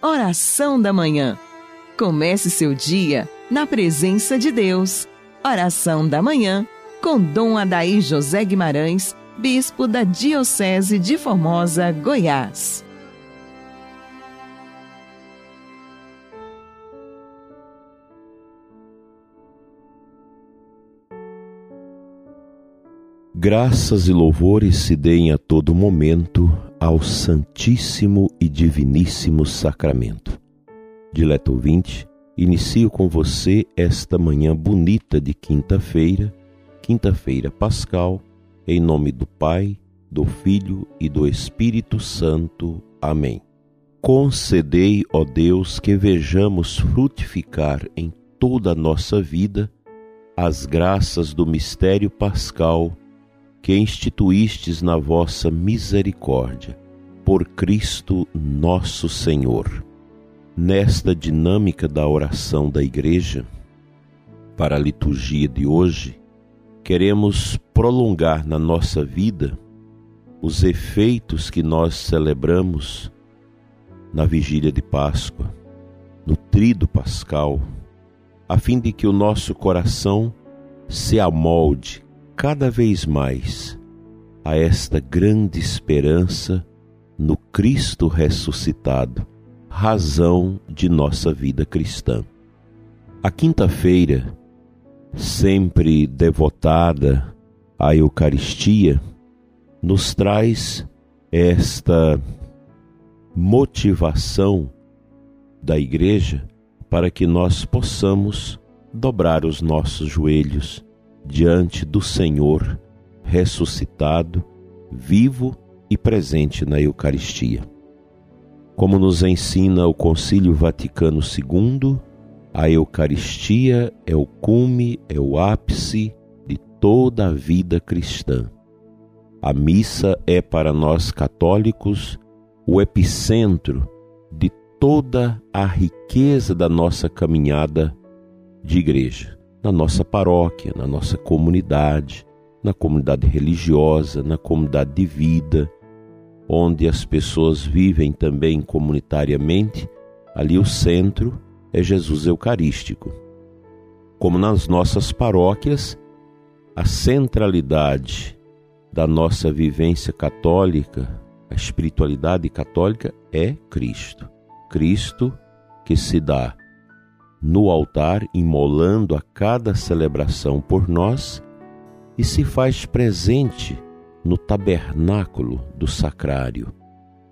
Oração da Manhã. Comece seu dia na presença de Deus. Oração da Manhã com Dom Adaí José Guimarães, Bispo da Diocese de Formosa, Goiás. Graças e louvores se deem a todo momento ao Santíssimo e Diviníssimo Sacramento. Dileto ouvinte, inicio com você esta manhã bonita de quinta-feira, quinta-feira pascal, em nome do Pai, do Filho e do Espírito Santo. Amém. Concedei, ó Deus, que vejamos frutificar em toda a nossa vida as graças do mistério pascal que instituístes na vossa misericórdia, por Cristo nosso Senhor. Nesta dinâmica da oração da Igreja, para a liturgia de hoje, queremos prolongar na nossa vida os efeitos que nós celebramos na vigília de Páscoa, no trido pascal, a fim de que o nosso coração se amolde cada vez mais a esta grande esperança no Cristo ressuscitado, razão de nossa vida cristã. A quinta-feira, sempre devotada à Eucaristia, nos traz esta motivação da Igreja para que nós possamos dobrar os nossos joelhos diante do Senhor ressuscitado, vivo e presente na Eucaristia. Como nos ensina o Concílio Vaticano II, a Eucaristia é o cume, é o ápice de toda a vida cristã. A missa é para nós católicos o epicentro de toda a riqueza da nossa caminhada de igreja na nossa paróquia, na nossa comunidade, na comunidade religiosa, na comunidade de vida, onde as pessoas vivem também comunitariamente, ali o centro é Jesus Eucarístico. Como nas nossas paróquias, a centralidade da nossa vivência católica, a espiritualidade católica é Cristo. Cristo que se dá no altar, imolando a cada celebração por nós, e se faz presente no tabernáculo do sacrário,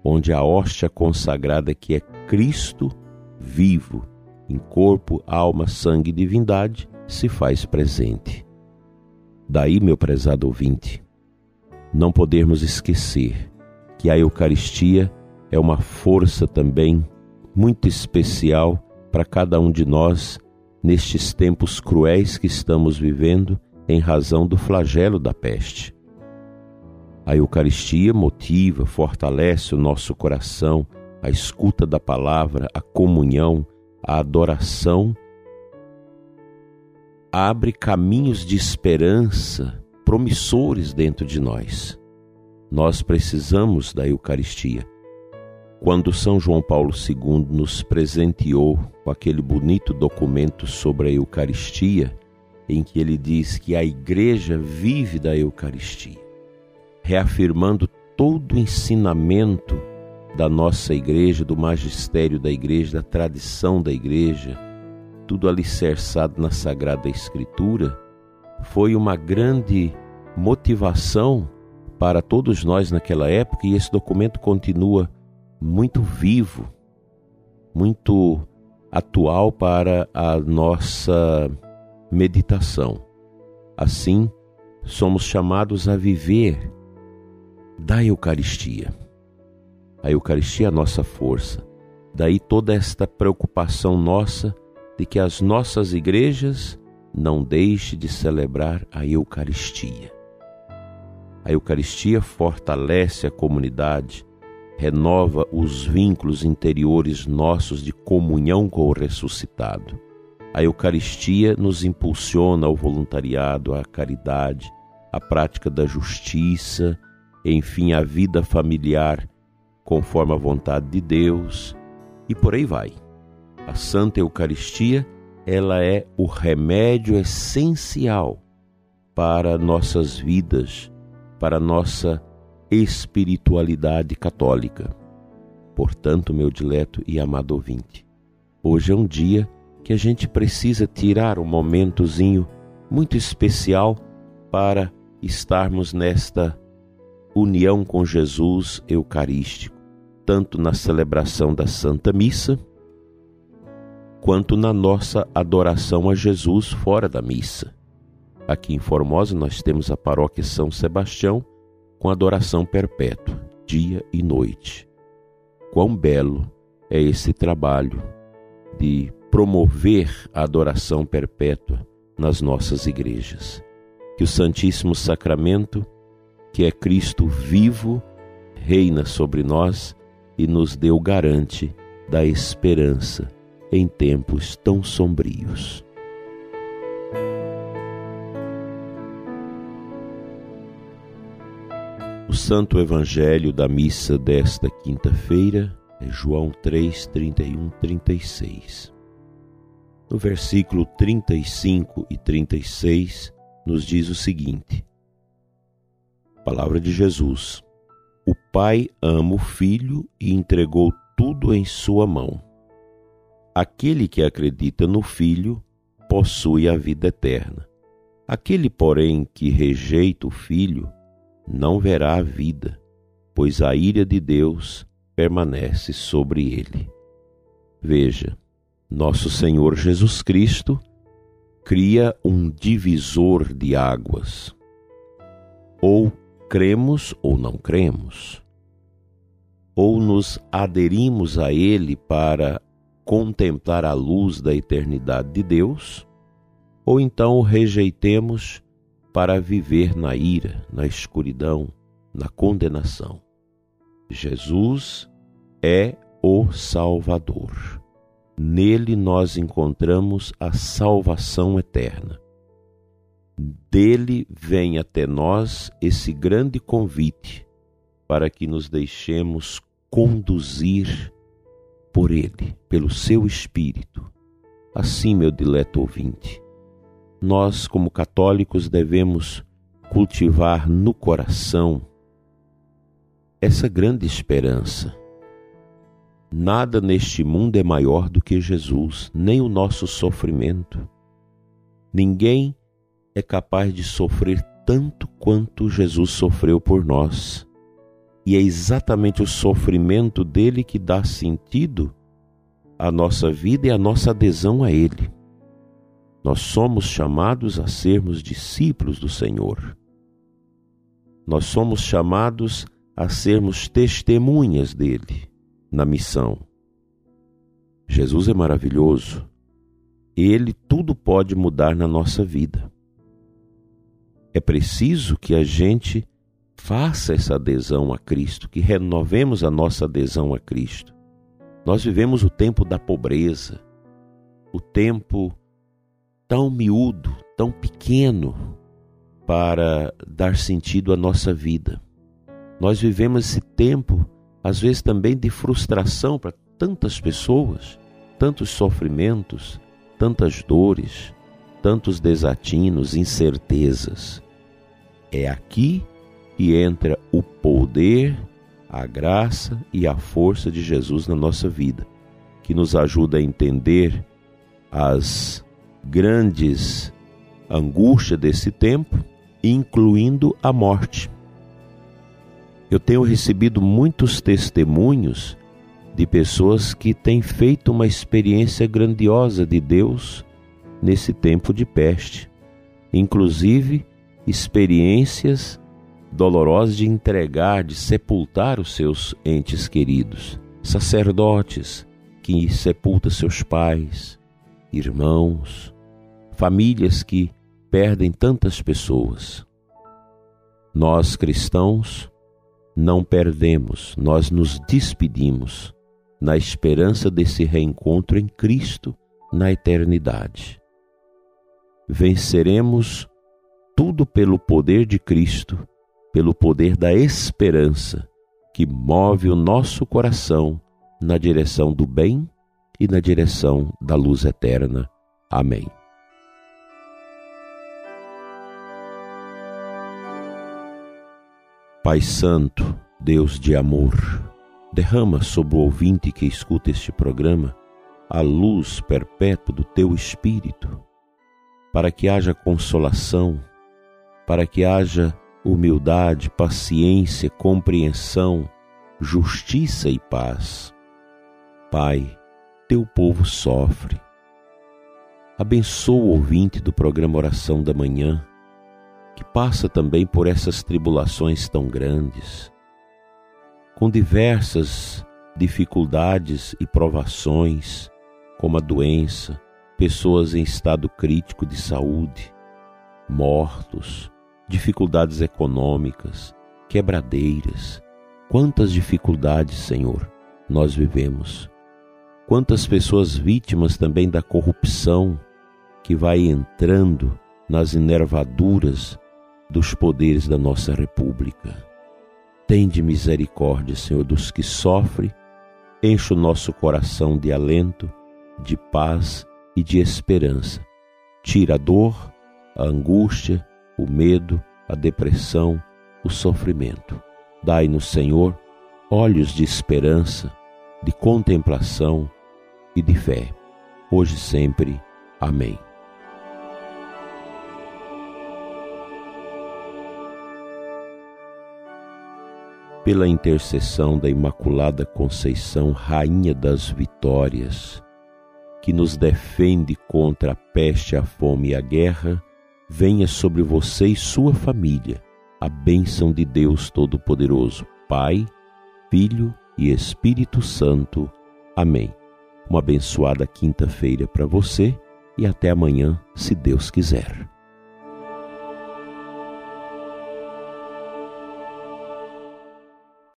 onde a hóstia consagrada que é Cristo vivo, em corpo, alma, sangue e divindade, se faz presente. Daí, meu prezado ouvinte, não podemos esquecer que a Eucaristia é uma força também muito especial para cada um de nós nestes tempos cruéis que estamos vivendo em razão do flagelo da peste. A Eucaristia motiva, fortalece o nosso coração, a escuta da palavra, a comunhão, a adoração, abre caminhos de esperança promissores dentro de nós. Nós precisamos da Eucaristia quando São João Paulo II nos presenteou com aquele bonito documento sobre a Eucaristia, em que ele diz que a Igreja vive da Eucaristia, reafirmando todo o ensinamento da nossa Igreja, do magistério da Igreja, da tradição da Igreja, tudo alicerçado na Sagrada Escritura, foi uma grande motivação para todos nós naquela época e esse documento continua muito vivo, muito atual para a nossa meditação. Assim, somos chamados a viver da Eucaristia. A Eucaristia é a nossa força. Daí toda esta preocupação nossa de que as nossas igrejas não deixem de celebrar a Eucaristia. A Eucaristia fortalece a comunidade, renova os vínculos interiores nossos de comunhão com o ressuscitado. A Eucaristia nos impulsiona ao voluntariado, à caridade, à prática da justiça, enfim, à vida familiar conforme a vontade de Deus, e por aí vai. A Santa Eucaristia, ela é o remédio essencial para nossas vidas, para nossa espiritualidade católica. Portanto, meu dileto e amado ouvinte, hoje é um dia que a gente precisa tirar um momentozinho muito especial para estarmos nesta união com Jesus Eucarístico, tanto na celebração da Santa Missa, quanto na nossa adoração a Jesus fora da missa. Aqui em Formosa nós temos a paróquia São Sebastião com adoração perpétua, dia e noite. Quão belo é esse trabalho de promover a adoração perpétua nas nossas igrejas. Que o Santíssimo Sacramento, que é Cristo vivo, reina sobre nós e nos deu garante da esperança em tempos tão sombrios. Santo Evangelho da missa desta quinta-feira é João 3, 31, 36. No versículo 35 e 36, nos diz o seguinte: Palavra de Jesus. O Pai ama o Filho e entregou tudo em sua mão. Aquele que acredita no Filho possui a vida eterna. Aquele, porém, que rejeita o Filho não verá a vida, pois a ira de Deus permanece sobre ele. Veja, nosso Senhor Jesus Cristo cria um divisor de águas. Ou cremos ou não cremos. Ou nos aderimos a Ele para contemplar a luz da eternidade de Deus, ou então o rejeitemos para viver na ira, na escuridão, na condenação. Jesus é o Salvador. Nele nós encontramos a salvação eterna. Dele vem até nós esse grande convite para que nos deixemos conduzir por Ele, pelo seu Espírito. Assim, meu dileto ouvinte, nós, como católicos, devemos cultivar no coração essa grande esperança Nada neste mundo é maior do que Jesus, nem o nosso sofrimento. Ninguém é capaz de sofrer tanto quanto Jesus sofreu por nós. E é exatamente o sofrimento dele que dá sentido à nossa vida e à nossa adesão a ele. Nós somos chamados a sermos discípulos do Senhor. Nós somos chamados a sermos testemunhas dele na missão. Jesus é maravilhoso. Ele tudo pode mudar na nossa vida. É preciso que a gente faça essa adesão a Cristo, que renovemos a nossa adesão a Cristo. Nós vivemos o tempo da pobreza, o tempo tão miúdo, tão pequeno para dar sentido à nossa vida. Nós vivemos esse tempo às vezes também de frustração para tantas pessoas, tantos sofrimentos, tantas dores, tantos desatinos, incertezas. É aqui que entra o poder, a graça e a força de Jesus na nossa vida, que nos ajuda a entender as grandes angústias desse tempo, incluindo a morte. Eu tenho recebido muitos testemunhos de pessoas que têm feito uma experiência grandiosa de Deus nesse tempo de peste, inclusive experiências dolorosas de entregar, de sepultar os seus entes queridos, sacerdotes que sepultam seus pais, irmãos, famílias que perdem tantas pessoas. Nós cristãos não perdemos, nós nos despedimos na esperança desse reencontro em Cristo na eternidade. Venceremos tudo pelo poder de Cristo, pelo poder da esperança que move o nosso coração na direção do bem e na direção da luz eterna. Amém. Pai Santo, Deus de amor, derrama sobre o ouvinte que escuta este programa a luz perpétua do teu Espírito, para que haja consolação, para que haja humildade, paciência, compreensão, justiça e paz. Pai, teu povo sofre. Abençoa o ouvinte do programa Oração da Manhã, que passa também por essas tribulações tão grandes, com diversas dificuldades e provações, como a doença, pessoas em estado crítico de saúde, mortos, dificuldades econômicas, quebradeiras. Quantas dificuldades, Senhor, nós vivemos. Quantas pessoas vítimas também da corrupção que vai entrando nas enervaduras dos poderes da nossa República. Tende misericórdia, Senhor, dos que sofrem, enche o nosso coração de alento de paz e de esperança. Tira a dor, a angústia, o medo, a depressão, o sofrimento. Dai-nos, Senhor, olhos de esperança, de contemplação e de fé. Hoje e sempre. Amém. Pela intercessão da Imaculada Conceição, Rainha das Vitórias, que nos defende contra a peste, a fome e a guerra, venha sobre você e sua família a bênção de Deus Todo-Poderoso, Pai, Filho e Espírito Santo. Amém. Uma abençoada quinta-feira para você e até amanhã, se Deus quiser.